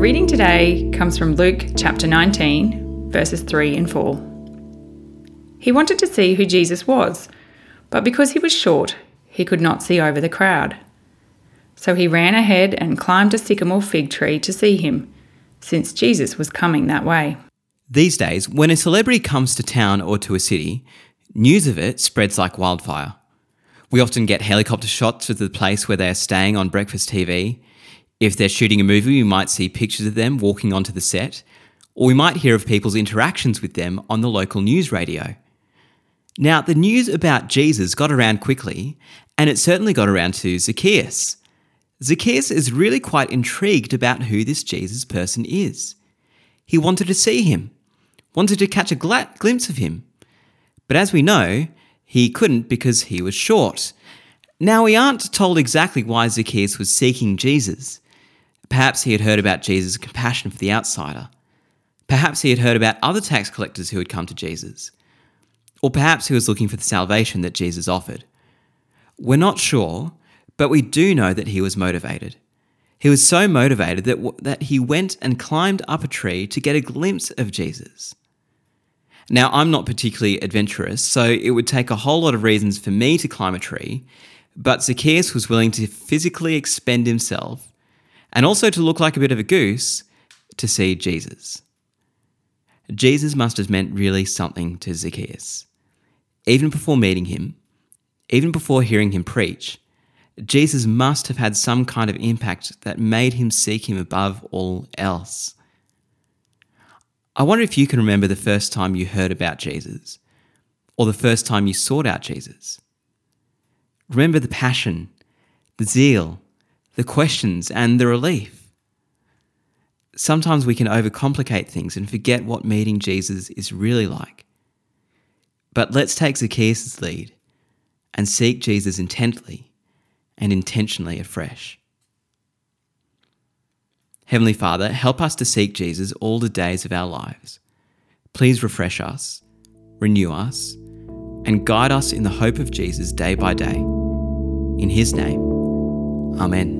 reading today comes from Luke chapter 19, verses 3 and 4. He wanted to see who Jesus was, but because he was short, he could not see over the crowd. So he ran ahead and climbed a sycamore fig tree to see him, since Jesus was coming that way. These days, when a celebrity comes to town or to a city, news of it spreads like wildfire. We often get helicopter shots of the place where they are staying on breakfast TV. If they're shooting a movie, we might see pictures of them walking onto the set, or we might hear of people's interactions with them on the local news radio. Now, the news about Jesus got around quickly, and it certainly got around to Zacchaeus. Zacchaeus is really quite intrigued about who this Jesus person is. He wanted to see him, wanted to catch a glimpse of him. But as we know, he couldn't because he was short. Now, we aren't told exactly why Zacchaeus was seeking Jesus. Perhaps he had heard about Jesus' compassion for the outsider. Perhaps he had heard about other tax collectors who had come to Jesus. Or perhaps he was looking for the salvation that Jesus offered. We're not sure, but we do know that he was motivated. He was so motivated that, w- that he went and climbed up a tree to get a glimpse of Jesus. Now, I'm not particularly adventurous, so it would take a whole lot of reasons for me to climb a tree, but Zacchaeus was willing to physically expend himself and also to look like a bit of a goose to see Jesus. Jesus must have meant really something to Zacchaeus. Even before meeting him, even before hearing him preach, Jesus must have had some kind of impact that made him seek him above all else. I wonder if you can remember the first time you heard about Jesus, or the first time you sought out Jesus. Remember the passion, the zeal, the questions, and the relief. Sometimes we can overcomplicate things and forget what meeting Jesus is really like. But let's take Zacchaeus' lead and seek Jesus intently and intentionally afresh. Heavenly Father, help us to seek Jesus all the days of our lives. Please refresh us, renew us, and guide us in the hope of Jesus day by day. In His name, Amen.